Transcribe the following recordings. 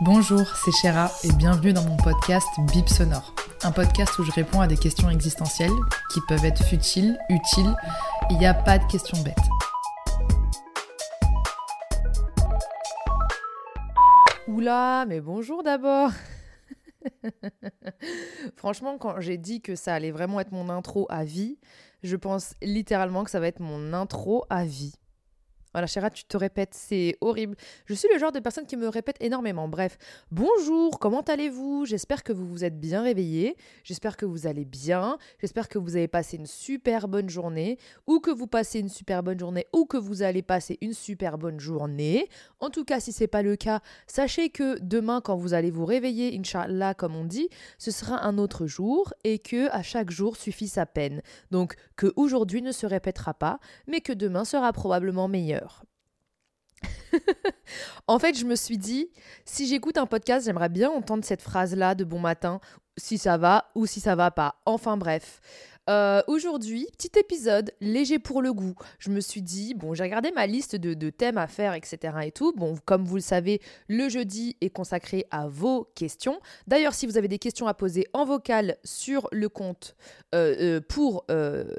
Bonjour, c'est Chéra et bienvenue dans mon podcast Bip Sonore. Un podcast où je réponds à des questions existentielles qui peuvent être futiles, utiles. Il n'y a pas de questions bêtes. Oula, mais bonjour d'abord Franchement, quand j'ai dit que ça allait vraiment être mon intro à vie, je pense littéralement que ça va être mon intro à vie. Voilà, Chéra, tu te répètes, c'est horrible. Je suis le genre de personne qui me répète énormément. Bref, bonjour, comment allez-vous? J'espère que vous vous êtes bien réveillés. J'espère que vous allez bien. J'espère que vous avez passé une super bonne journée. Ou que vous passez une super bonne journée. Ou que vous allez passer une super bonne journée. En tout cas, si ce n'est pas le cas, sachez que demain, quand vous allez vous réveiller, Inch'Allah, comme on dit, ce sera un autre jour. Et que à chaque jour suffit sa peine. Donc, que aujourd'hui ne se répétera pas, mais que demain sera probablement meilleur. en fait, je me suis dit, si j'écoute un podcast, j'aimerais bien entendre cette phrase-là de bon matin, si ça va ou si ça va pas. Enfin bref. Euh, aujourd'hui, petit épisode léger pour le goût. Je me suis dit, bon, j'ai regardé ma liste de, thèmes à faire, etc. et tout. Bon, comme vous le savez, le jeudi est consacré à vos questions. D'ailleurs, si vous avez des questions à poser en vocal sur le compte euh, euh, pour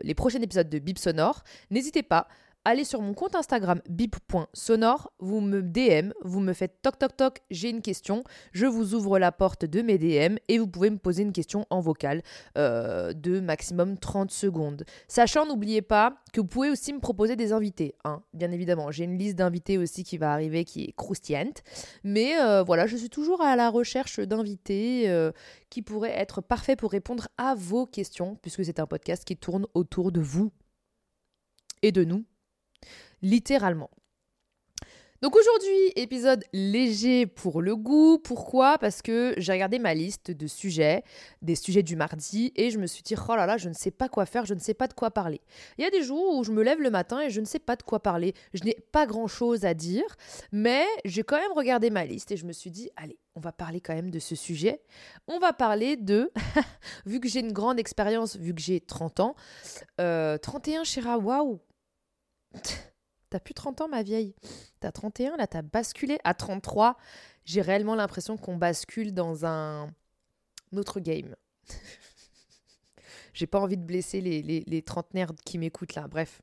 les prochains épisodes de Bip Sonore, n'hésitez pas allez sur mon compte Instagram bip.sonore, vous me DM, vous me faites toc toc toc, j'ai une question, je vous ouvre la porte de mes DM et vous pouvez me poser une question en vocal euh, de maximum 30 secondes. Sachant, n'oubliez pas que vous pouvez aussi me proposer des invités, hein, bien évidemment. J'ai une liste d'invités aussi qui va arriver qui est croustillante, mais euh, voilà, je suis toujours à la recherche d'invités euh, qui pourraient être parfaits pour répondre à vos questions, puisque c'est un podcast qui tourne autour de vous et de nous littéralement. Donc aujourd'hui, épisode léger pour le goût. Pourquoi? Parce que j'ai regardé ma liste de sujets, des sujets du mardi, et je me suis dit, oh là là, je ne sais pas quoi faire, je ne sais pas de quoi parler. Il y a des jours où je me lève le matin et je ne sais pas de quoi parler. Je n'ai pas grand-chose à dire, mais j'ai quand même regardé ma liste et je me suis dit, allez, on va parler quand même de ce sujet. On va parler de, vu que j'ai une grande expérience, vu que j'ai 30 ans, 31 Shira, waouh T'as plus 30 ans, ma vieille. T'as 31, là, t'as basculé. À 33, j'ai réellement l'impression qu'on bascule dans un autre game. j'ai pas envie de blesser les, trentenaires qui m'écoutent là, bref.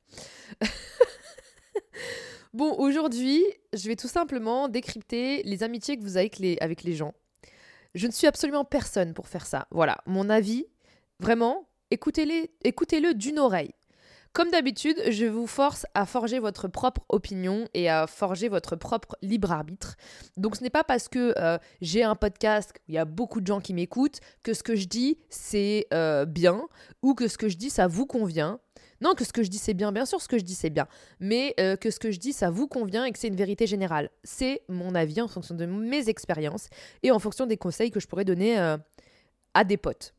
bon, aujourd'hui, je vais tout simplement décrypter les amitiés que vous avez avec les, avec les gens. Je ne suis absolument personne pour faire ça. Voilà, mon avis, vraiment, écoutez-le écoutez d'une oreille. Comme d'habitude, je vous force à forger votre propre opinion et à forger votre propre libre arbitre. Donc ce n'est pas parce que euh, j'ai un podcast, où il y a beaucoup de gens qui m'écoutent, que ce que je dis c'est euh, bien ou que ce que je dis ça vous convient. Non, que ce que je dis c'est bien, bien sûr ce que je dis c'est bien, mais euh, que ce que je dis ça vous convient et que c'est une vérité générale. C'est mon avis en fonction de mes expériences et en fonction des conseils que je pourrais donner à des potes.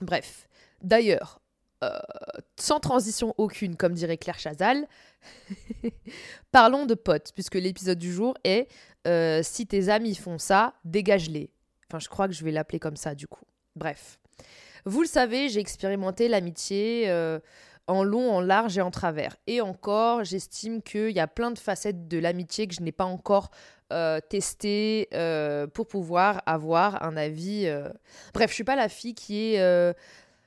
Bref, d'ailleurs, euh, sans transition aucune, comme dirait Claire Chazal, parlons de potes, puisque l'épisode du jour est euh, Si tes amis font ça, dégage-les. Enfin, je crois que je vais l'appeler comme ça, du coup. Bref. Vous le savez, j'ai expérimenté l'amitié euh, en long, en large et en travers. Et encore, j'estime qu'il y a plein de facettes de l'amitié que je n'ai pas encore testé pour pouvoir avoir un avis. Bref, je suis pas la fille qui est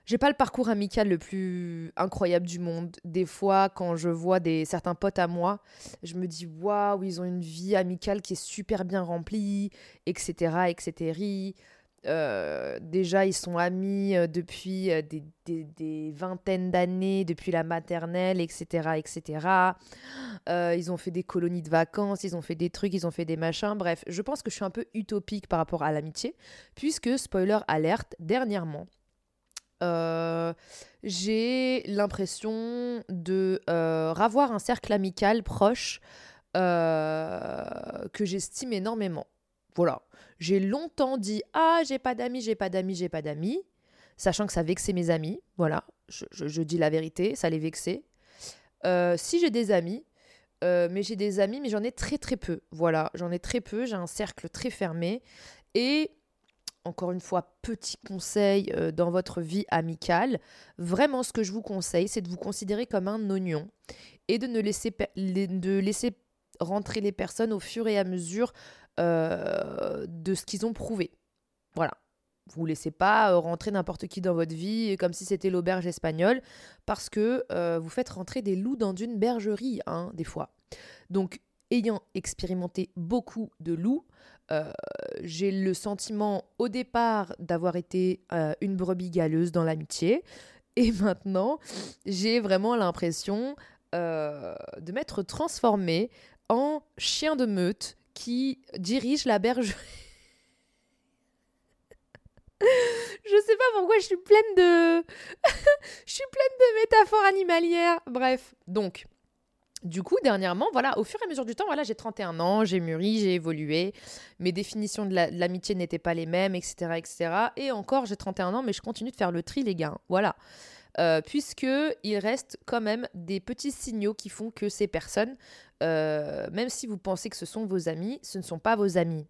j'ai pas le parcours amical le plus incroyable du monde. Des fois, quand je vois des certains potes à moi, je me dis waouh, ils ont une vie amicale qui est super bien remplie, etc., etc. Euh, déjà, ils sont amis euh, depuis euh, des, des, vingtaines d'années, depuis la maternelle, etc., etc. ils ont fait des colonies de vacances, ils ont fait des trucs, ils ont fait des machins. Bref, je pense que je suis un peu utopique par rapport à l'amitié, puisque spoiler alerte, dernièrement Euh, j'ai l'impression de euh, ravoir un cercle amical proche euh, que j'estime énormément. Voilà. J'ai longtemps dit Ah, j'ai pas d'amis, j'ai pas d'amis, j'ai pas d'amis, sachant que ça vexait mes amis. Voilà. Je, je- je dis la vérité, ça les vexait. Si j'ai des amis, mais j'ai des amis, mais j'en ai très très peu. Voilà, j'en ai très peu, j'ai un cercle très fermé. Et encore une fois, petit conseil euh, dans votre vie amicale, vraiment ce que je vous conseille, c'est de vous considérer comme un oignon et de ne laisser, de laisser rentrer les personnes au fur et à mesure euh, de ce qu'ils ont prouvé. Voilà. Vous ne laissez pas euh, rentrer n'importe qui dans votre vie comme si c'était l'auberge espagnole, parce que vous faites rentrer des loups dans une bergerie, hein, des fois. Donc, ayant expérimenté beaucoup de loups, euh, j'ai le sentiment au départ d'avoir été euh, une brebis galeuse dans l'amitié, et maintenant, j'ai vraiment l'impression euh, de m'être transformée en chien de meute qui dirige la bergerie. Je sais pas pourquoi je suis pleine de. je suis pleine de métaphores animalières. Bref, donc. Du coup, dernièrement, voilà, au fur et à mesure du temps, voilà, j'ai 31 ans, j'ai mûri, j'ai évolué, mes définitions de la- de l'amitié n'étaient pas les mêmes, etc., etc. Et encore, j'ai 31 ans, mais je continue de faire le tri, les gars. Voilà. Euh, puisque il reste quand même des petits signaux qui font que ces personnes, euh, même si vous pensez que ce sont vos amis, ce ne sont pas vos amis.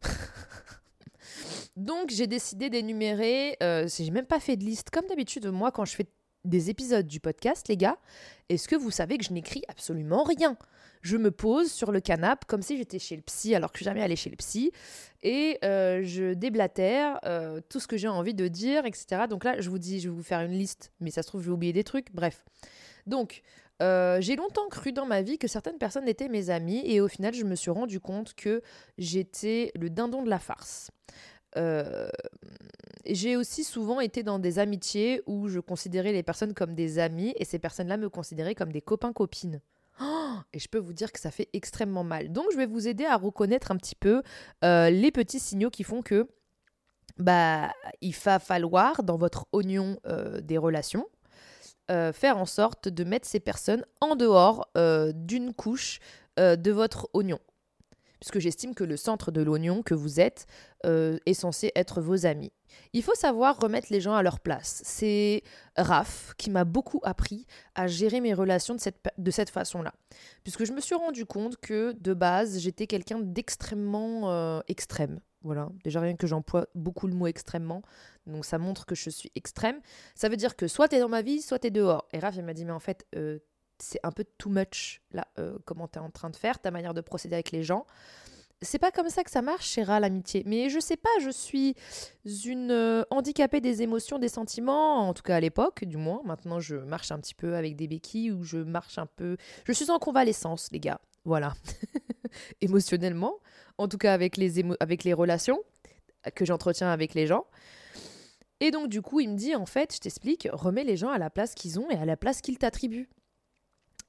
Donc j'ai décidé d'énumérer, euh, j'ai même pas fait de liste, comme d'habitude moi quand je fais des épisodes du podcast, les gars, est-ce que vous savez que je n'écris absolument rien? Je me pose sur le canapé comme si j'étais chez le psy, alors que je suis jamais allée chez le psy, et euh, je déblatère euh, tout ce que j'ai envie de dire, etc. Donc là, je vous dis, je vais vous faire une liste, mais ça se trouve, je vais oublier des trucs, bref. Donc, euh, j'ai longtemps cru dans ma vie que certaines personnes étaient mes amies, et au final, je me suis rendu compte que j'étais le dindon de la farce. Euh, j'ai aussi souvent été dans des amitiés où je considérais les personnes comme des amis et ces personnes-là me considéraient comme des copains-copines. Oh, et je peux vous dire que ça fait extrêmement mal. Donc je vais vous aider à reconnaître un petit peu euh, les petits signaux qui font que bah il va falloir dans votre oignon euh, des relations faire en sorte de mettre ces personnes en dehors d'une couche de votre oignon puisque j'estime que le centre de l'oignon que vous êtes euh, est censé être vos amis. Il faut savoir remettre les gens à leur place. C'est Raph qui m'a beaucoup appris à gérer mes relations de cette, de cette façon-là. Puisque je me suis rendu compte que de base, j'étais quelqu'un d'extrêmement euh, extrême. Voilà, déjà rien que j'emploie beaucoup le mot extrêmement, donc ça montre que je suis extrême. Ça veut dire que soit t'es dans ma vie, soit t'es dehors. Et Raph, il m'a dit, mais en fait, euh, c'est un peu too much, là, euh, comment t'es en train de faire, ta manière de procéder avec les gens. C'est pas comme ça que ça marche, Chéra, l'amitié. Mais je sais pas, je suis une euh, handicapée des émotions, des sentiments, en tout cas à l'époque, du moins. Maintenant, je marche un petit peu avec des béquilles ou je marche un peu. Je suis en convalescence, les gars. Voilà. Émotionnellement, en tout cas avec les, émo- avec les relations que j'entretiens avec les gens. Et donc, du coup, il me dit en fait, je t'explique, remets les gens à la place qu'ils ont et à la place qu'ils t'attribuent.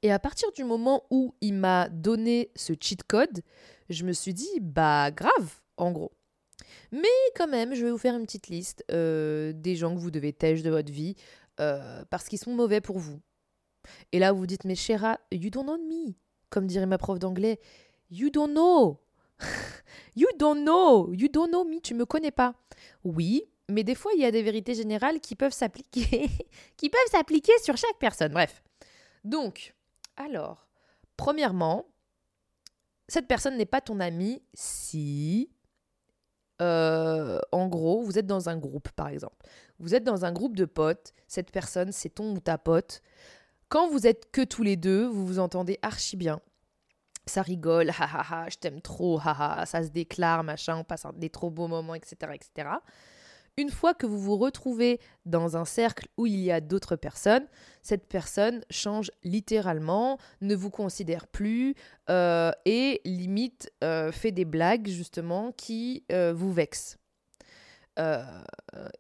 Et à partir du moment où il m'a donné ce cheat code, je me suis dit, bah grave, en gros. Mais quand même, je vais vous faire une petite liste euh, des gens que vous devez têche de votre vie euh, parce qu'ils sont mauvais pour vous. Et là, vous vous dites, mais Chéra, you don't know me. Comme dirait ma prof d'anglais, you don't know. you don't know. You don't know me. Tu me connais pas. Oui, mais des fois, il y a des vérités générales qui peuvent s'appliquer, qui peuvent s'appliquer sur chaque personne. Bref. Donc, alors, premièrement, cette personne n'est pas ton ami si, euh, en gros, vous êtes dans un groupe, par exemple. Vous êtes dans un groupe de potes, cette personne, c'est ton ou ta pote. Quand vous êtes que tous les deux, vous vous entendez archi bien. Ça rigole, ha ha ha, je t'aime trop, ha ha, ça se déclare, machin, on passe des trop beaux moments, etc., etc. Une fois que vous vous retrouvez dans un cercle où il y a d'autres personnes, cette personne change littéralement, ne vous considère plus euh, et limite euh, fait des blagues justement qui euh, vous vexent.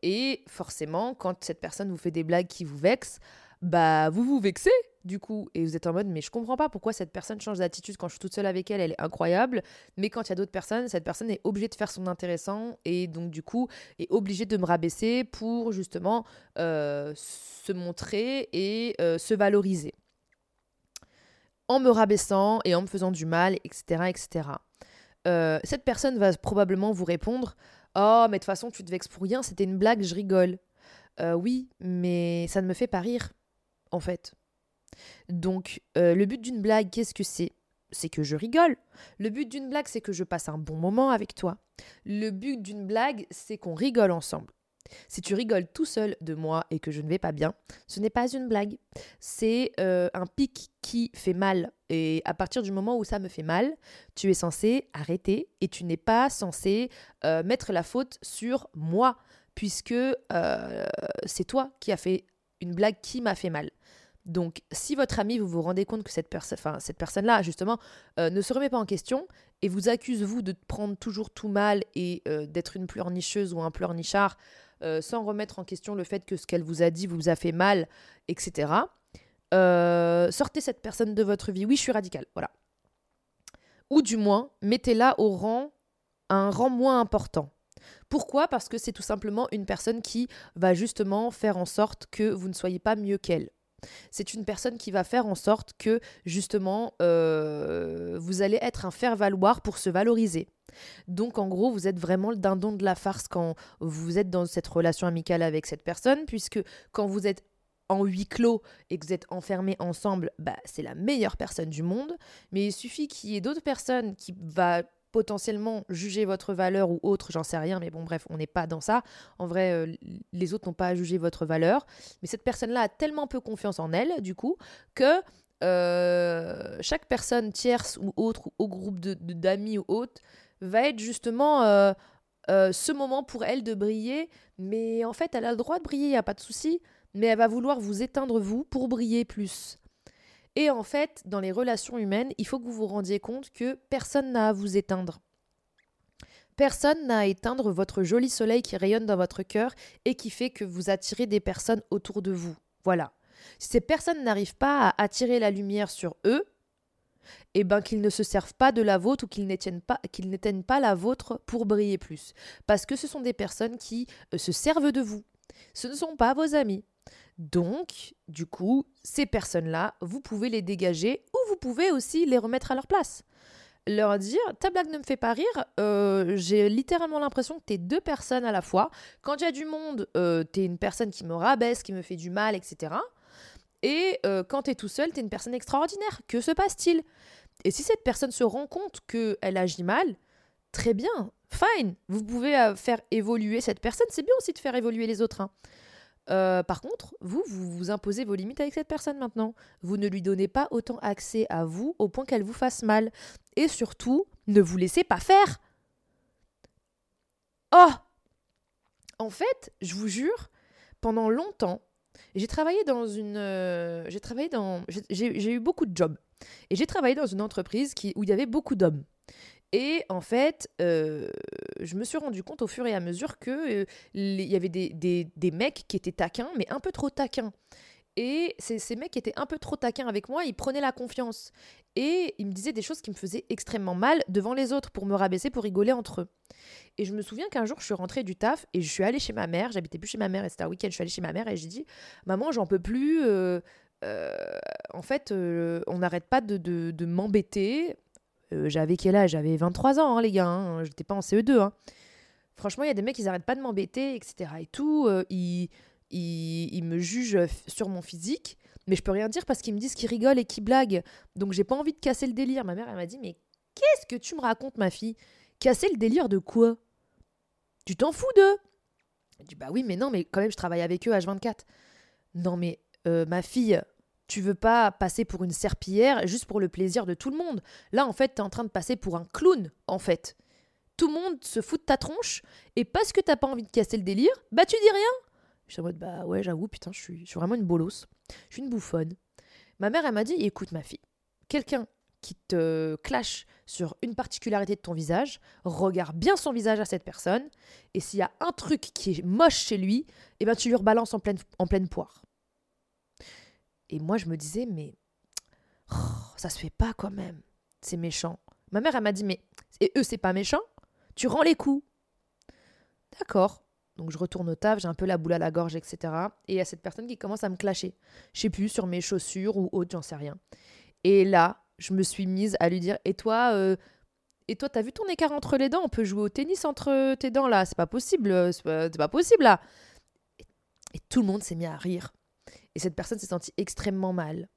Et forcément, quand cette personne vous fait des blagues qui vous vexent, bah vous vous vexez, du coup, et vous êtes en mode, mais je comprends pas pourquoi cette personne change d'attitude quand je suis toute seule avec elle, elle est incroyable, mais quand il y a d'autres personnes, cette personne est obligée de faire son intéressant et donc du coup est obligée de me rabaisser pour justement euh, se montrer et euh, se valoriser. En me rabaissant et en me faisant du mal, etc. etc. Euh, cette personne va probablement vous répondre Oh, mais de toute façon, tu te vexes pour rien, c'était une blague, je rigole. oui, mais ça ne me fait pas rire, en fait. Donc, euh, le but d'une blague, qu'est-ce que c'est? C'est que je rigole. Le but d'une blague, c'est que je passe un bon moment avec toi. Le but d'une blague, c'est qu'on rigole ensemble. Si tu rigoles tout seul de moi et que je ne vais pas bien, ce n'est pas une blague. C'est euh, un pic qui fait mal. Et à partir du moment où ça me fait mal, tu es censé arrêter et tu n'es pas censé euh, mettre la faute sur moi, puisque c'est toi qui as fait une blague qui m'a fait mal. Donc, si votre ami, vous vous rendez compte que cette, personne-là, justement, euh, ne se remet pas en question et vous accuse, vous, de prendre toujours tout mal et euh, d'être une pleurnicheuse ou un pleurnichard, euh, sans remettre en question le fait que ce qu'elle vous a dit vous a fait mal, etc., sortez cette personne de votre vie. Oui, je suis radicale, voilà. Ou du moins, mettez-la au rang, un rang moins important. Pourquoi? Parce que c'est tout simplement une personne qui va justement faire en sorte que vous ne soyez pas mieux qu'elle. C'est une personne qui va faire en sorte que justement euh, vous allez être un faire-valoir pour se valoriser. Donc en gros, vous êtes vraiment le dindon de la farce quand vous êtes dans cette relation amicale avec cette personne, puisque quand vous êtes en huis clos et que vous êtes enfermés ensemble, bah, c'est la meilleure personne du monde. Mais il suffit qu'il y ait d'autres personnes qui va potentiellement juger votre valeur ou autre, j'en sais rien, mais bon, bref, on n'est pas dans ça. En vrai, euh, les autres n'ont pas à juger votre valeur. Mais cette personne-là a tellement peu confiance en elle, du coup, que euh, chaque personne tierce ou autre, ou au groupe d'amis de, ou autres, va être justement euh, ce moment pour elle de briller. Mais en fait, elle a le droit de briller, il n'y a pas de souci. Mais elle va vouloir vous éteindre, vous, pour briller plus. Et en fait, dans les relations humaines, il faut que vous vous rendiez compte que personne n'a à vous éteindre. Personne n'a à éteindre votre joli soleil qui rayonne dans votre cœur et qui fait que vous attirez des personnes autour de vous. Voilà. Si ces personnes n'arrivent pas à attirer la lumière sur eux, eh ben qu'ils ne se servent pas de la vôtre ou qu'ils n'éteignent pas, pas la vôtre pour briller plus. Parce que ce sont des personnes qui euh, se servent de vous. Ce ne sont pas vos amis. Donc, du coup, ces personnes-là, vous pouvez les dégager ou vous pouvez aussi les remettre à leur place. Leur dire, ta blague ne me fait pas rire, euh, j'ai littéralement l'impression que t'es deux personnes à la fois. Quand il y a du monde, euh, t'es une personne qui me rabaisse, qui me fait du mal, etc. Et euh, quand t'es tout seul, t'es une personne extraordinaire. Que se passe-t-il? Et si cette personne se rend compte qu'elle agit mal, très bien, fine. Vous pouvez faire évoluer cette personne. C'est bien aussi de faire évoluer les autres. Hein. Euh, par contre, vous, vous imposez vos limites avec cette personne maintenant. Vous ne lui donnez pas autant accès à vous au point qu'elle vous fasse mal. Et surtout, ne vous laissez pas faire. Oh En fait, je vous jure, pendant longtemps, j'ai travaillé dans une... Euh, j'ai travaillé dans... J'ai eu beaucoup de jobs. Et j'ai travaillé dans une entreprise où il y avait beaucoup d'hommes. Et en fait, euh, je me suis rendu compte au fur et à mesure que euh, il y avait des, des, mecs qui étaient taquins, mais un peu trop taquins. Et ces, ces, mecs étaient un peu trop taquins avec moi, ils prenaient la confiance. Et ils me disaient des choses qui me faisaient extrêmement mal devant les autres pour me rabaisser, pour rigoler entre eux. Et je me souviens qu'un jour, je suis rentrée du taf et je suis allée chez ma mère. J'habitais plus chez ma mère et c'était un week-end. Je suis allée chez ma mère et j'ai dit Maman, j'en peux plus. Euh, en fait, on n'arrête pas de, de, de m'embêter. Euh, j'avais quel âge? J'avais 23 ans, hein, les gars. Hein. J'étais pas en CE2. Hein. Franchement, il y a des mecs, ils arrêtent pas de m'embêter, etc. Et tout. Euh, ils, ils, me jugent sur mon physique. Mais je peux rien dire parce qu'ils me disent qu'ils rigolent et qu'ils blaguent. Donc j'ai pas envie de casser le délire. Ma mère, elle m'a dit Mais qu'est-ce que tu me racontes, ma fille? Casser le délire de quoi? Tu t'en fous d'eux? Elle dit Bah oui, mais non, mais quand même, je travaille avec eux H24. Non, mais euh, ma fille, tu veux pas passer pour une serpillière juste pour le plaisir de tout le monde. Là, en fait, tu es en train de passer pour un clown, en fait. Tout le monde se fout de ta tronche, et parce que t'as pas envie de casser le délire, bah tu dis rien. Je suis en mode, bah ouais, j'avoue, putain, je suis, je suis vraiment une bolosse. Je suis une bouffonne. Ma mère, elle m'a dit, écoute ma fille, quelqu'un qui te clash sur une particularité de ton visage, regarde bien son visage à cette personne, et s'il y a un truc qui est moche chez lui, eh ben tu lui rebalances en pleine, en pleine poire. Et moi, je me disais, mais oh, ça se fait pas quand même. C'est méchant. Ma mère, elle m'a dit, mais et eux, c'est pas méchant Tu rends les coups. D'accord. Donc je retourne au taf, j'ai un peu la boule à la gorge, etc. Et il y a cette personne qui commence à me clasher. Je sais plus, sur mes chaussures ou autre, j'en sais rien. Et là, je me suis mise à lui dire Et toi, euh, et toi, t'as vu ton écart entre les dents? On peut jouer au tennis entre tes dents là C'est pas possible, c'est pas, pas, possible là. Et, tout le monde s'est mis à rire. Et cette personne s'est sentie extrêmement mal.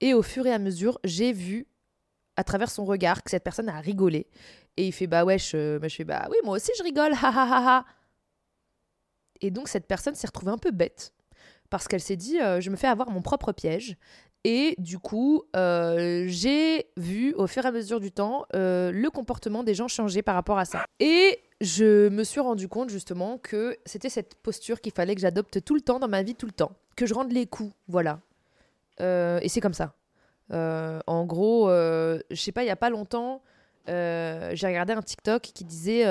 Et au fur et à mesure, j'ai vu à travers son regard que cette personne a rigolé. Et il fait bah wesh, euh, je fais bah oui, moi aussi je rigole. Et donc cette personne s'est retrouvée un peu bête parce qu'elle s'est dit euh, je me fais avoir mon propre piège. Et du coup, euh, j'ai vu au fur et à mesure du temps le comportement des gens changer par rapport à ça. Et je me suis rendu compte justement que c'était cette posture qu'il fallait que j'adopte tout le temps dans ma vie, tout le temps. Que je rende les coups, voilà. et c'est comme ça. en gros, je sais pas, il y a pas longtemps, j'ai regardé un TikTok qui disait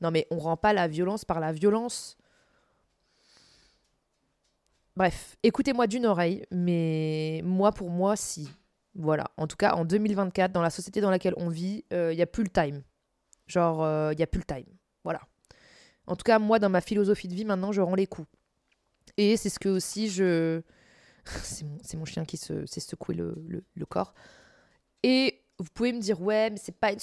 Non, mais on rend pas la violence par la violence. Bref, écoutez-moi d'une oreille, mais moi, pour moi, si. Voilà. En tout cas, en 2024, dans la société dans laquelle on vit, il euh, n'y a plus le time. Genre, il euh, n'y a plus le time. Voilà. En tout cas, moi, dans ma philosophie de vie, maintenant, je rends les coups. Et c'est ce que aussi je. c'est mon, mon, chien qui se, s'est secoué le, le, le, corps. Et vous pouvez me dire, ouais, mais c'est pas une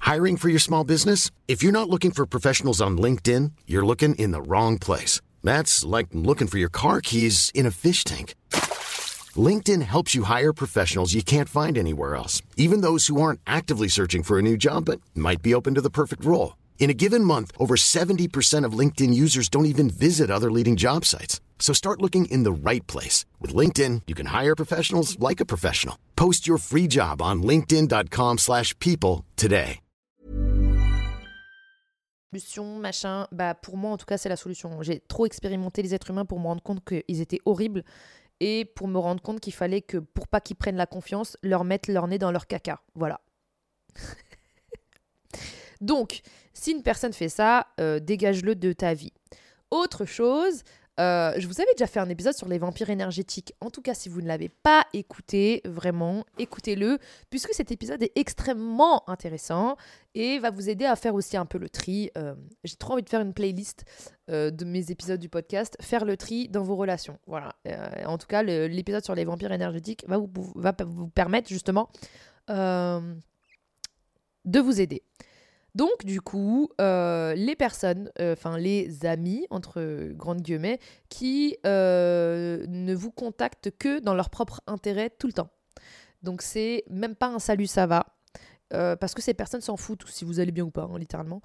Hiring for your small business? If you're not looking for professionals on LinkedIn, you're looking in the wrong place. That's like looking for your car keys in a fish tank. LinkedIn helps you hire professionals you can't find anywhere else, even those who aren't actively searching for a new job but might be open to the perfect role. In a given month, over 70% of LinkedIn users don't even visit other leading job sites. So start looking in the right place. With LinkedIn, you can hire professionals like a professional. Post your free job on linkedin.com slash people today. Solution, Machin, bah pour moi en tout cas c'est la solution. J'ai trop expérimenté les êtres humains pour me rendre compte qu'ils étaient horribles et pour me rendre compte qu'il fallait que pour pas qu'ils prennent la confiance, leur mettre leur nez dans leur caca. Voilà. Donc, si une personne fait ça, euh, dégage-le de ta vie. Autre chose, euh, je vous avais déjà fait un épisode sur les vampires énergétiques. En tout cas, si vous ne l'avez pas écouté, vraiment, écoutez-le, puisque cet épisode est extrêmement intéressant et va vous aider à faire aussi un peu le tri. Euh, j'ai trop envie de faire une playlist de mes épisodes du podcast, faire le tri dans vos relations. Voilà. en tout cas, l'épisode sur les vampires énergétiques va vous, va vous permettre justement de vous aider. Donc, du coup, euh, les personnes, euh, enfin les amis, entre grandes guillemets, qui euh, ne vous contactent que dans leur propre intérêt tout le temps. Donc, c'est même pas un salut, ça va. parce que ces personnes s'en foutent si vous allez bien ou pas, hein, littéralement.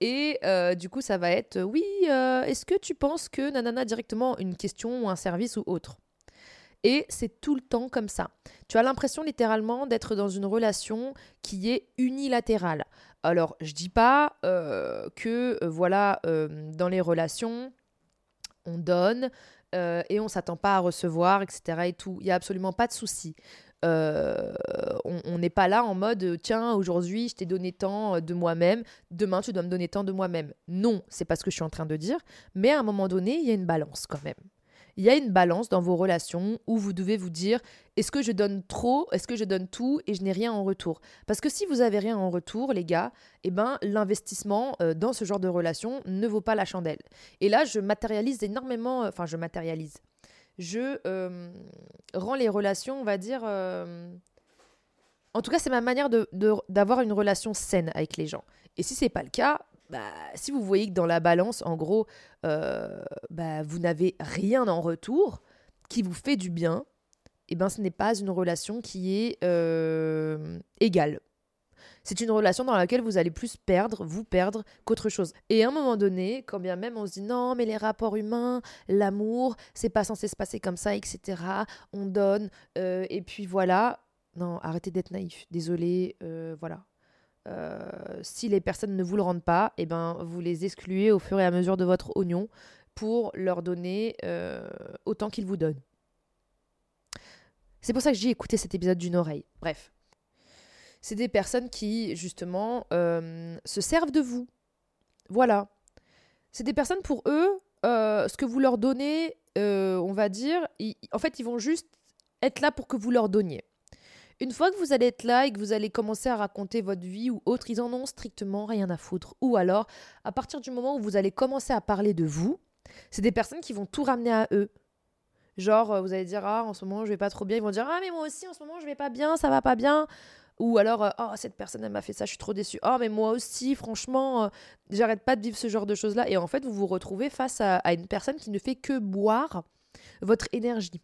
et du coup, ça va être oui, est-ce que tu penses que nanana directement une question ou un service ou autre? Et c'est tout le temps comme ça. Tu as l'impression littéralement d'être dans une relation qui est unilatérale. Alors, je dis pas euh, que, euh, voilà, euh, dans les relations, on donne et on s'attend pas à recevoir, etc. et tout. Il n'y a absolument pas de souci. on n'est pas là en mode tiens aujourd'hui je t'ai donné tant de moi-même demain tu dois me donner tant de moi-même non c'est pas ce que je suis en train de dire mais à un moment donné il y a une balance quand même il y a une balance dans vos relations où vous devez vous dire est-ce que je donne trop, est-ce que je donne tout et je n'ai rien en retour? Parce que si vous avez rien en retour, les gars, eh ben l'investissement euh, dans ce genre de relation ne vaut pas la chandelle. Et là, je matérialise énormément, euh, enfin je matérialise. Je euh, rends les relations, on va dire. En tout cas, c'est ma manière d'avoir de, une relation saine avec les gens. Et si c'est pas le cas, bah, si vous voyez que dans la balance, en gros, euh, bah, vous n'avez rien en retour qui vous fait du bien, eh ben ce n'est pas une relation qui est euh, égale. C'est une relation dans laquelle vous allez plus perdre, vous perdre, qu'autre chose. Et à un moment donné, quand bien même on se dit non, mais les rapports humains, l'amour, c'est pas censé se passer comme ça, etc. On donne, euh, et puis voilà. Non, arrêtez d'être naïf. Désolé, voilà. Euh, si les personnes ne vous le rendent pas, et eh ben, vous les excluez au fur et à mesure de votre oignon pour leur donner euh, autant qu'ils vous donnent. C'est pour ça que j'ai écouté cet épisode d'une oreille. Bref. C'est des personnes qui, justement, euh, se servent de vous. Voilà. C'est des personnes pour eux, ce que vous leur donnez, on va dire, en fait, ils vont juste être là pour que vous leur donniez. Une fois que vous allez être là et que vous allez commencer à raconter votre vie ou autre, ils en ont strictement rien à foutre. Ou alors, à partir du moment où vous allez commencer à parler de vous, c'est des personnes qui vont tout ramener à eux. Genre, euh, vous allez dire, ah, en ce moment, je vais pas trop bien. Ils vont dire, ah, mais moi aussi, en ce moment, je vais pas bien, ça va pas bien. Ou alors, euh, oh, cette personne, elle m'a fait ça, je suis trop déçue. Oh, mais moi aussi, franchement, euh, j'arrête pas de vivre ce genre de choses-là. Et en fait, vous vous retrouvez face à, à une personne qui ne fait que boire votre énergie.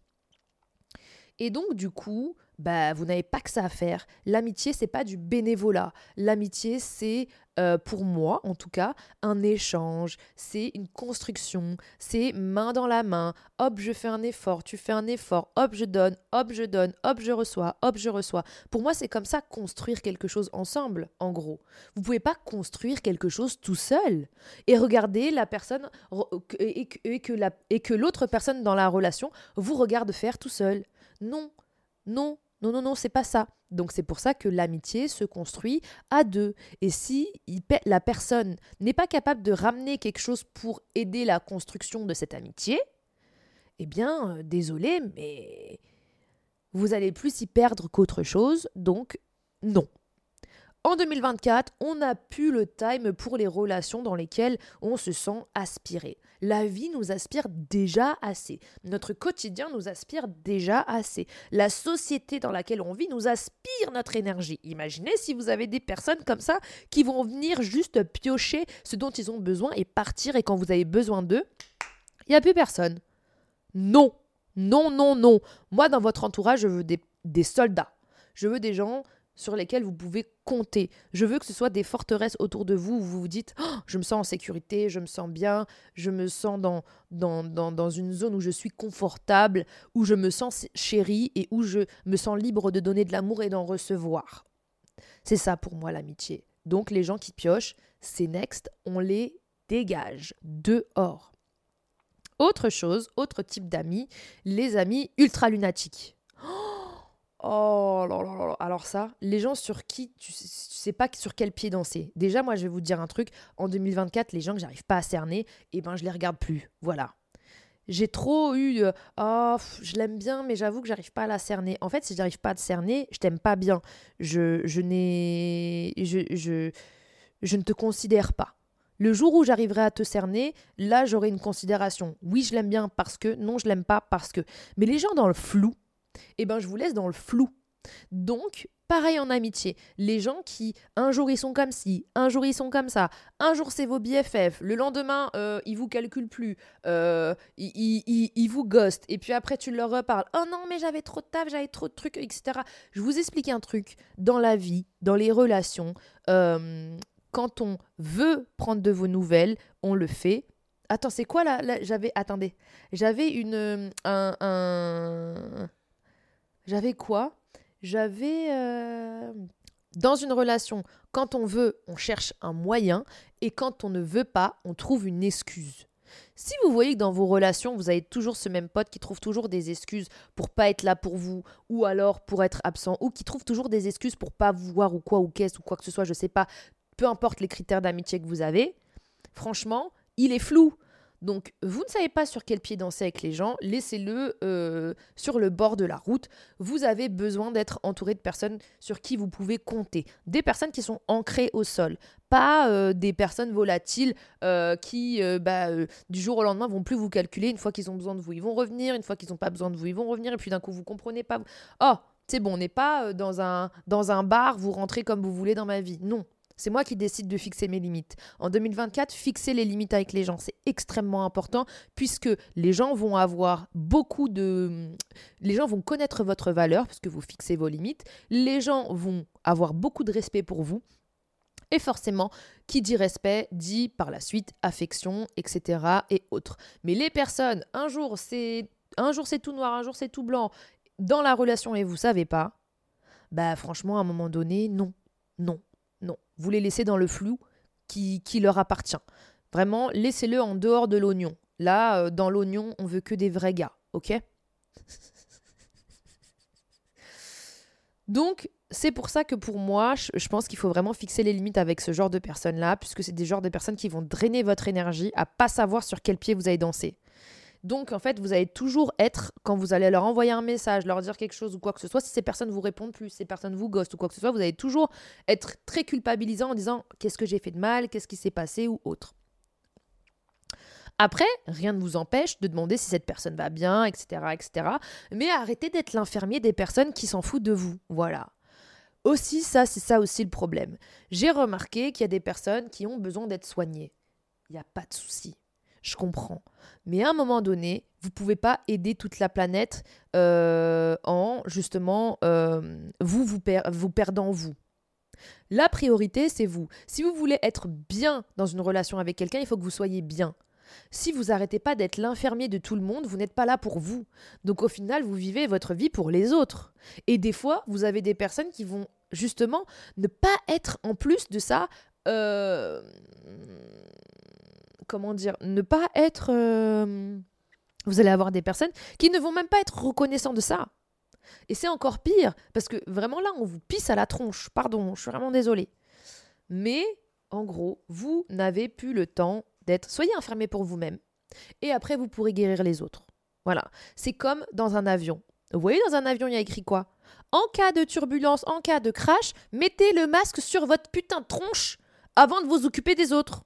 Et donc, du coup, bah, vous n'avez pas que ça à faire. L'amitié, c'est pas du bénévolat. L'amitié, c'est, euh, pour moi en tout cas, un échange, c'est une construction, c'est main dans la main. Hop, je fais un effort, tu fais un effort, hop, je donne, hop, je donne, hop, je reçois, hop, je reçois. Pour moi, c'est comme ça construire quelque chose ensemble, en gros. Vous pouvez pas construire quelque chose tout seul et regarder la personne et que, et que l'autre personne dans la relation vous regarde faire tout seul. Non, non, non, non, non, c'est pas ça. Donc c'est pour ça que l'amitié se construit à deux. Et si la personne n'est pas capable de ramener quelque chose pour aider la construction de cette amitié, eh bien, euh, désolé, mais vous allez plus y perdre qu'autre chose. Donc non. En 2024, on n'a plus le time pour les relations dans lesquelles on se sent aspiré. La vie nous aspire déjà assez. Notre quotidien nous aspire déjà assez. La société dans laquelle on vit nous aspire notre énergie. Imaginez si vous avez des personnes comme ça qui vont venir juste piocher ce dont ils ont besoin et partir et quand vous avez besoin d'eux, il n'y a plus personne. Non, non, non, non. Moi, dans votre entourage, je veux des, des soldats. Je veux des gens sur lesquels vous pouvez Je veux que ce soit des forteresses autour de vous où vous vous dites oh, je me sens en sécurité, je me sens bien, je me sens dans, dans, dans, une zone où je suis confortable, où je me sens chérie et où je me sens libre de donner de l'amour et d'en recevoir. C'est ça pour moi l'amitié. Donc les gens qui piochent, c'est next, on les dégage dehors. Autre chose, autre type d'amis, les amis ultra lunatiques. Oh là là là Alors ça, les gens sur qui tu sais, pas sur quel pied danser. Déjà, moi, je vais vous dire un truc. En 2024, les gens que j'arrive pas à cerner, eh ben, je les regarde plus. Voilà. J'ai trop eu oh, je l'aime bien, mais j'avoue que j'arrive pas à la cerner. En fait, si j'arrive pas à te cerner, je t'aime pas bien. Je, je n'ai. Je, je, je ne te considère pas. Le jour où j'arriverai à te cerner, là, j'aurai une considération. Oui, je l'aime bien parce que. Non, je l'aime pas parce que. Mais les gens dans le flou, eh ben je vous laisse dans le flou. Donc, pareil en amitié. Les gens qui, un jour ils sont comme ci, un jour ils sont comme ça, un jour c'est vos BFF, le lendemain euh, ils vous calculent plus, euh, ils, vous ghostent, et puis après tu leur reparles. Oh non, mais j'avais trop de taf, j'avais trop de trucs, etc. Je vous explique un truc. Dans la vie, dans les relations, euh, quand on veut prendre de vos nouvelles, on le fait. Attends, c'est quoi là, J'avais. Attendez. J'avais une. un j'avais quoi? J'avais... Euh, dans une relation, quand on veut, on cherche un moyen, et quand on ne veut pas, on trouve une excuse. Si vous voyez que dans vos relations, vous avez toujours ce même pote qui trouve toujours des excuses pour pas être là pour vous, ou alors pour être absent, ou qui trouve toujours des excuses pour pas vous voir ou quoi ou qu'est-ce ou quoi que ce soit, je sais pas, peu importe les critères d'amitié que vous avez, franchement, il est flou. Donc, vous ne savez pas sur quel pied danser avec les gens, laissez-le euh, sur le bord de la route. Vous avez besoin d'être entouré de personnes sur qui vous pouvez compter. Des personnes qui sont ancrées au sol, pas euh, des personnes volatiles euh, qui, bah, du jour au lendemain, vont plus vous calculer une fois qu'ils ont besoin de vous. Ils vont revenir, une fois qu'ils n'ont pas besoin de vous, ils vont revenir, et puis d'un coup, vous comprenez pas. Oh, c'est bon, on n'est pas dans un, dans un bar, vous rentrez comme vous voulez dans ma vie. Non, c'est moi qui décide de fixer mes limites. En 2024, fixer les limites avec les gens, c'est extrêmement important puisque les gens vont avoir beaucoup de... Les gens vont connaître votre valeur puisque vous fixez vos limites. Les gens vont avoir beaucoup de respect pour vous. Et forcément, qui dit respect dit par la suite affection, etc. et autres. Mais les personnes, un jour c'est tout noir, un jour c'est tout blanc, dans la relation et vous savez pas, bah franchement à un moment donné, non, non, non, vous les laissez dans le flou qui, qui leur appartient. Vraiment, laissez-le en dehors de l'oignon. Là, euh, dans l'oignon, on veut que des vrais gars, ok Donc, c'est pour ça que pour moi, je, pense qu'il faut vraiment fixer les limites avec ce genre de personnes-là, puisque c'est des genres de personnes qui vont drainer votre énergie à pas savoir sur quel pied vous allez danser. Donc, en fait, vous allez toujours être, quand vous allez leur envoyer un message, leur dire quelque chose ou quoi que ce soit, si ces personnes vous répondent plus, ces personnes vous ghostent ou quoi que ce soit, vous allez toujours être très culpabilisant en disant qu'est-ce que j'ai fait de mal, qu'est-ce qui s'est passé ou autre. Après, rien ne vous empêche de demander si cette personne va bien, etc., etc. Mais arrêtez d'être l'infirmier des personnes qui s'en foutent de vous. Voilà. Aussi, ça, c'est ça aussi le problème. J'ai remarqué qu'il y a des personnes qui ont besoin d'être soignées. Il n'y a pas de souci. Je comprends. Mais à un moment donné, vous ne pouvez pas aider toute la planète euh, en justement euh, vous, vous, vous perdant vous. La priorité, c'est vous. Si vous voulez être bien dans une relation avec quelqu'un, il faut que vous soyez bien. Si vous arrêtez pas d'être l'infirmier de tout le monde, vous n'êtes pas là pour vous. Donc au final, vous vivez votre vie pour les autres. Et des fois, vous avez des personnes qui vont justement ne pas être en plus de ça euh, comment dire, ne pas être... Euh, vous allez avoir des personnes qui ne vont même pas être reconnaissants de ça. Et c'est encore pire, parce que vraiment là, on vous pisse à la tronche. Pardon, je suis vraiment désolée. Mais, en gros, vous n'avez plus le temps d'être... Soyez enfermé pour vous-même. Et après, vous pourrez guérir les autres. Voilà. C'est comme dans un avion. Vous voyez, dans un avion, il y a écrit quoi? En cas de turbulence, en cas de crash, mettez le masque sur votre putain de tronche avant de vous occuper des autres.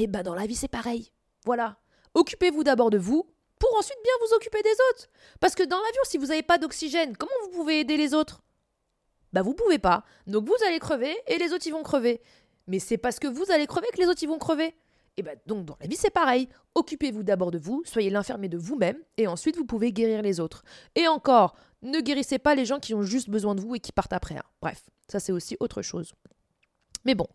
Eh ben dans la vie c'est pareil. Voilà. Occupez-vous d'abord de vous pour ensuite bien vous occuper des autres. Parce que dans l'avion, si vous n'avez pas d'oxygène, comment vous pouvez aider les autres? Bah vous pouvez pas. Donc vous allez crever et les autres ils vont crever. Mais c'est parce que vous allez crever que les autres ils vont crever. Et ben donc dans la vie c'est pareil. Occupez-vous d'abord de vous, soyez l'infirmier de vous-même et ensuite vous pouvez guérir les autres. Et encore, ne guérissez pas les gens qui ont juste besoin de vous et qui partent après. Hein. Bref, ça c'est aussi autre chose. Mais bon,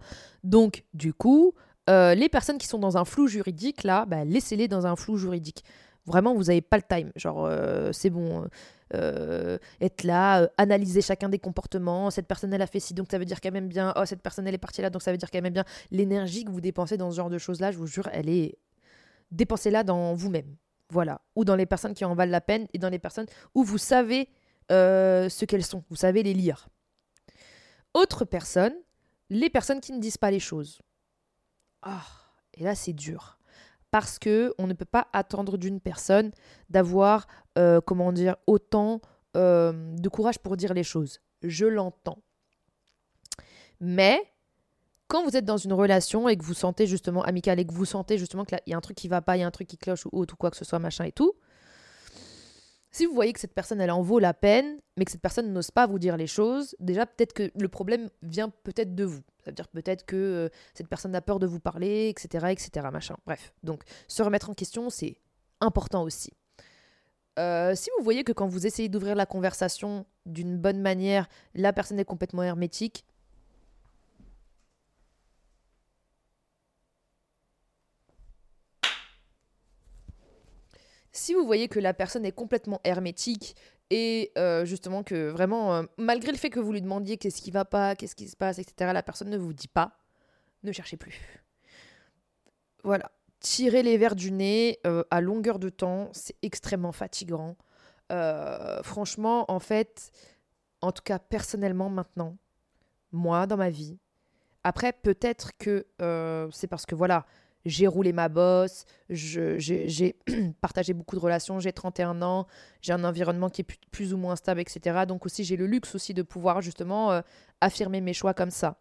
donc du coup, euh, les personnes qui sont dans un flou juridique, là, bah, laissez-les dans un flou juridique. Vraiment, vous n'avez pas le time. Genre, euh, c'est bon, euh, être là, analyser chacun des comportements. Cette personne, elle a fait ci, donc ça veut dire qu'elle m'aime bien. Oh, cette personne, elle est partie là, donc ça veut dire qu'elle m'aime bien. L'énergie que vous dépensez dans ce genre de choses-là, je vous jure, elle est. Dépensez-la dans vous-même. Voilà. Ou dans les personnes qui en valent la peine et dans les personnes où vous savez ce qu'elles sont. Vous savez les lire. Autre personne, les personnes qui ne disent pas les choses. Ah, et là, c'est dur. Parce que on ne peut pas attendre d'une personne d'avoir, euh, comment dire, autant euh, de courage pour dire les choses. Je l'entends. Mais quand vous êtes dans une relation et que vous sentez justement amicale et que vous sentez justement qu'il y a un truc qui va pas, il y a un truc qui cloche ou autre ou quoi que ce soit, machin et tout, si vous voyez que cette personne, elle en vaut la peine, mais que cette personne n'ose pas vous dire les choses, déjà peut-être que le problème vient peut-être de vous. Ça veut dire peut-être que euh, cette personne a peur de vous parler, etc., etc., machin. Bref, donc se remettre en question, c'est important aussi. Euh, si vous voyez que quand vous essayez d'ouvrir la conversation d'une bonne manière, la personne est complètement hermétique, si vous voyez que la personne est complètement hermétique et euh, justement que vraiment, euh, malgré le fait que vous lui demandiez qu'est-ce qui va pas, qu'est-ce qui se passe, etc., la personne ne vous dit pas, ne cherchez plus. Voilà. Tirer les verres du nez euh, à longueur de temps, c'est extrêmement fatigant. franchement, en fait, en tout cas personnellement maintenant, moi dans ma vie, après peut-être que c'est parce que voilà, j'ai roulé ma bosse, j'ai partagé beaucoup de relations, j'ai 31 ans, j'ai un environnement qui est plus, ou moins stable, etc. Donc aussi j'ai le luxe aussi de pouvoir justement euh, affirmer mes choix comme ça.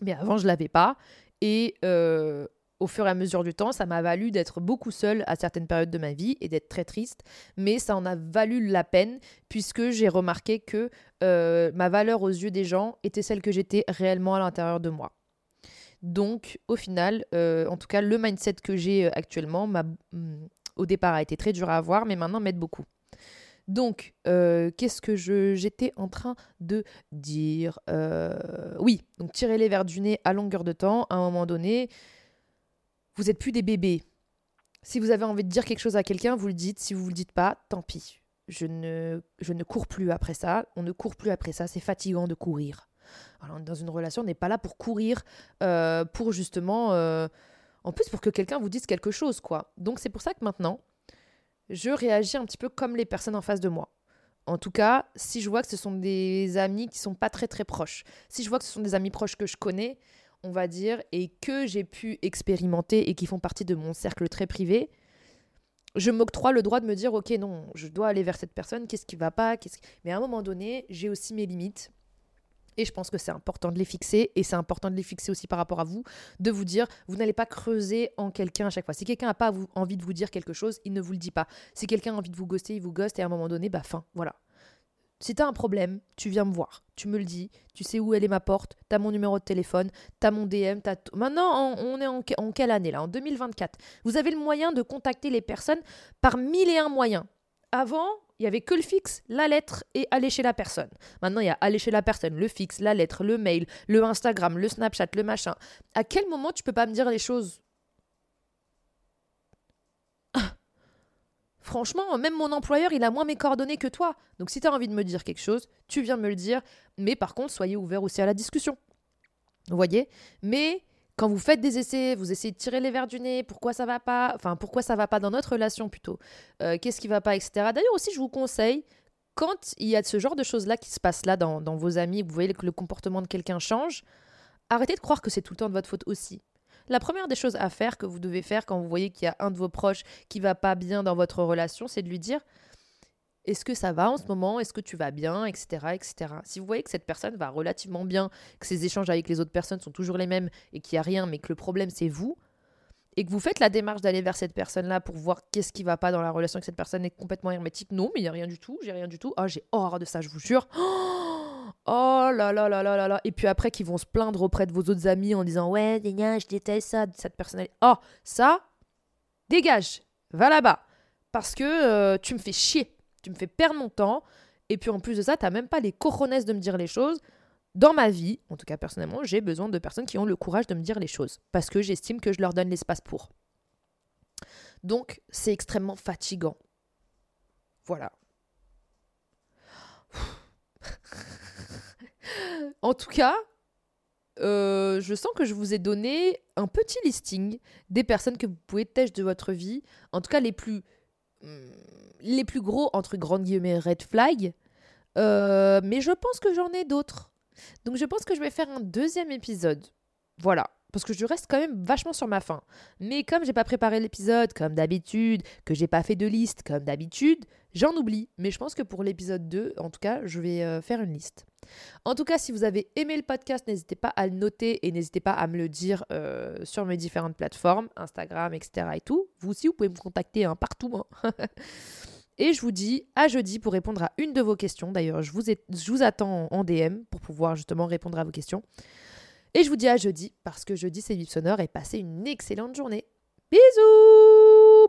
Mais avant je l'avais pas et euh, au fur et à mesure du temps, ça m'a valu d'être beaucoup seule à certaines périodes de ma vie et d'être très triste, mais ça en a valu la peine puisque j'ai remarqué que euh, ma valeur aux yeux des gens était celle que j'étais réellement à l'intérieur de moi. Donc, au final, euh, en tout cas, le mindset que j'ai euh, actuellement, mm, au départ, a été très dur à avoir, mais maintenant m'aide beaucoup. Donc, euh, qu'est-ce que j'étais en train de dire Oui, donc tirez les verres du nez à longueur de temps. À un moment donné, vous n'êtes plus des bébés. Si vous avez envie de dire quelque chose à quelqu'un, vous le dites. Si vous ne le dites pas, tant pis. Je ne, je ne cours plus après ça. On ne court plus après ça. C'est fatigant de courir. Dans une relation, on n'est pas là pour courir, euh, pour justement. Euh, en plus, pour que quelqu'un vous dise quelque chose, quoi. Donc, c'est pour ça que maintenant, je réagis un petit peu comme les personnes en face de moi. En tout cas, si je vois que ce sont des amis qui sont pas très très proches, si je vois que ce sont des amis proches que je connais, on va dire, et que j'ai pu expérimenter et qui font partie de mon cercle très privé, je m'octroie le droit de me dire, ok, non, je dois aller vers cette personne, qu'est-ce qui va pas, qu'est-ce mais à un moment donné, j'ai aussi mes limites. Et je pense que c'est important de les fixer, et c'est important de les fixer aussi par rapport à vous, de vous dire, vous n'allez pas creuser en quelqu'un à chaque fois. Si quelqu'un n'a pas envie de vous dire quelque chose, il ne vous le dit pas. Si quelqu'un a envie de vous ghoster, il vous ghoste, et à un moment donné, bah fin, voilà. Si t'as un problème, tu viens me voir, tu me le dis, tu sais où elle est ma porte, t'as mon numéro de téléphone, t'as mon DM, t'as Maintenant, on est en, en quelle année là? En 2024. Vous avez le moyen de contacter les personnes par mille et un moyens. Avant, il y avait que le fixe, la lettre et aller chez la personne. Maintenant, il y a aller chez la personne, le fixe, la lettre, le mail, le Instagram, le Snapchat, le machin. À quel moment tu peux pas me dire les choses? Franchement, même mon employeur, il a moins mes coordonnées que toi. Donc si tu as envie de me dire quelque chose, tu viens me le dire. Mais par contre, soyez ouvert aussi à la discussion. Vous voyez? Mais quand vous faites des essais, vous essayez de tirer les verres du nez, pourquoi ça va pas, enfin pourquoi ça va pas dans notre relation plutôt, euh, qu'est-ce qui va pas, etc. D'ailleurs aussi, je vous conseille, quand il y a ce genre de choses-là qui se passent là dans, vos amis, vous voyez que le comportement de quelqu'un change, arrêtez de croire que c'est tout le temps de votre faute aussi. La première des choses à faire que vous devez faire quand vous voyez qu'il y a un de vos proches qui va pas bien dans votre relation, c'est de lui dire est-ce que ça va en ce moment? Est-ce que tu vas bien? Etc., etc. Si vous voyez que cette personne va relativement bien, que ses échanges avec les autres personnes sont toujours les mêmes et qu'il n'y a rien, mais que le problème c'est vous, et que vous faites la démarche d'aller vers cette personne-là pour voir qu'est-ce qui va pas dans la relation, que cette personne est complètement hermétique, non, mais il n'y a rien du tout, j'ai rien du tout. Ah, j'ai horreur de ça, je vous jure. Oh là là là là là là. Et puis après, qu'ils vont se plaindre auprès de vos autres amis en disant Ouais, je déteste ça, cette personnalité. Oh, ça, dégage, va là-bas. Parce que euh, tu me fais chier, tu me fais perdre mon temps. Et puis en plus de ça, t'as même pas les cojones de me dire les choses. Dans ma vie, en tout cas personnellement, j'ai besoin de personnes qui ont le courage de me dire les choses. Parce que j'estime que je leur donne l'espace pour. Donc, c'est extrêmement fatigant. Voilà. En tout cas, euh, je sens que je vous ai donné un petit listing des personnes que vous pouvez tester de votre vie. En tout cas, les plus, hmm, les plus gros, entre grandes guillemets, red flag. Euh, mais je pense que j'en ai d'autres. Donc je pense que je vais faire un deuxième épisode. Voilà parce que je reste quand même vachement sur ma faim. Mais comme j'ai pas préparé l'épisode comme d'habitude, que j'ai pas fait de liste comme d'habitude, j'en oublie. Mais je pense que pour l'épisode 2, en tout cas, je vais euh, faire une liste. En tout cas, si vous avez aimé le podcast, n'hésitez pas à le noter et n'hésitez pas à me le dire euh, sur mes différentes plateformes, Instagram, etc. et. Vous aussi, vous pouvez me contacter hein, partout. Hein. Et je vous dis à jeudi pour répondre à une de vos questions. D'ailleurs, je je vous attends en DM pour pouvoir justement répondre à vos questions. Et je vous dis à jeudi, parce que jeudi c'est Vip Sonore et passez une excellente journée. Bisous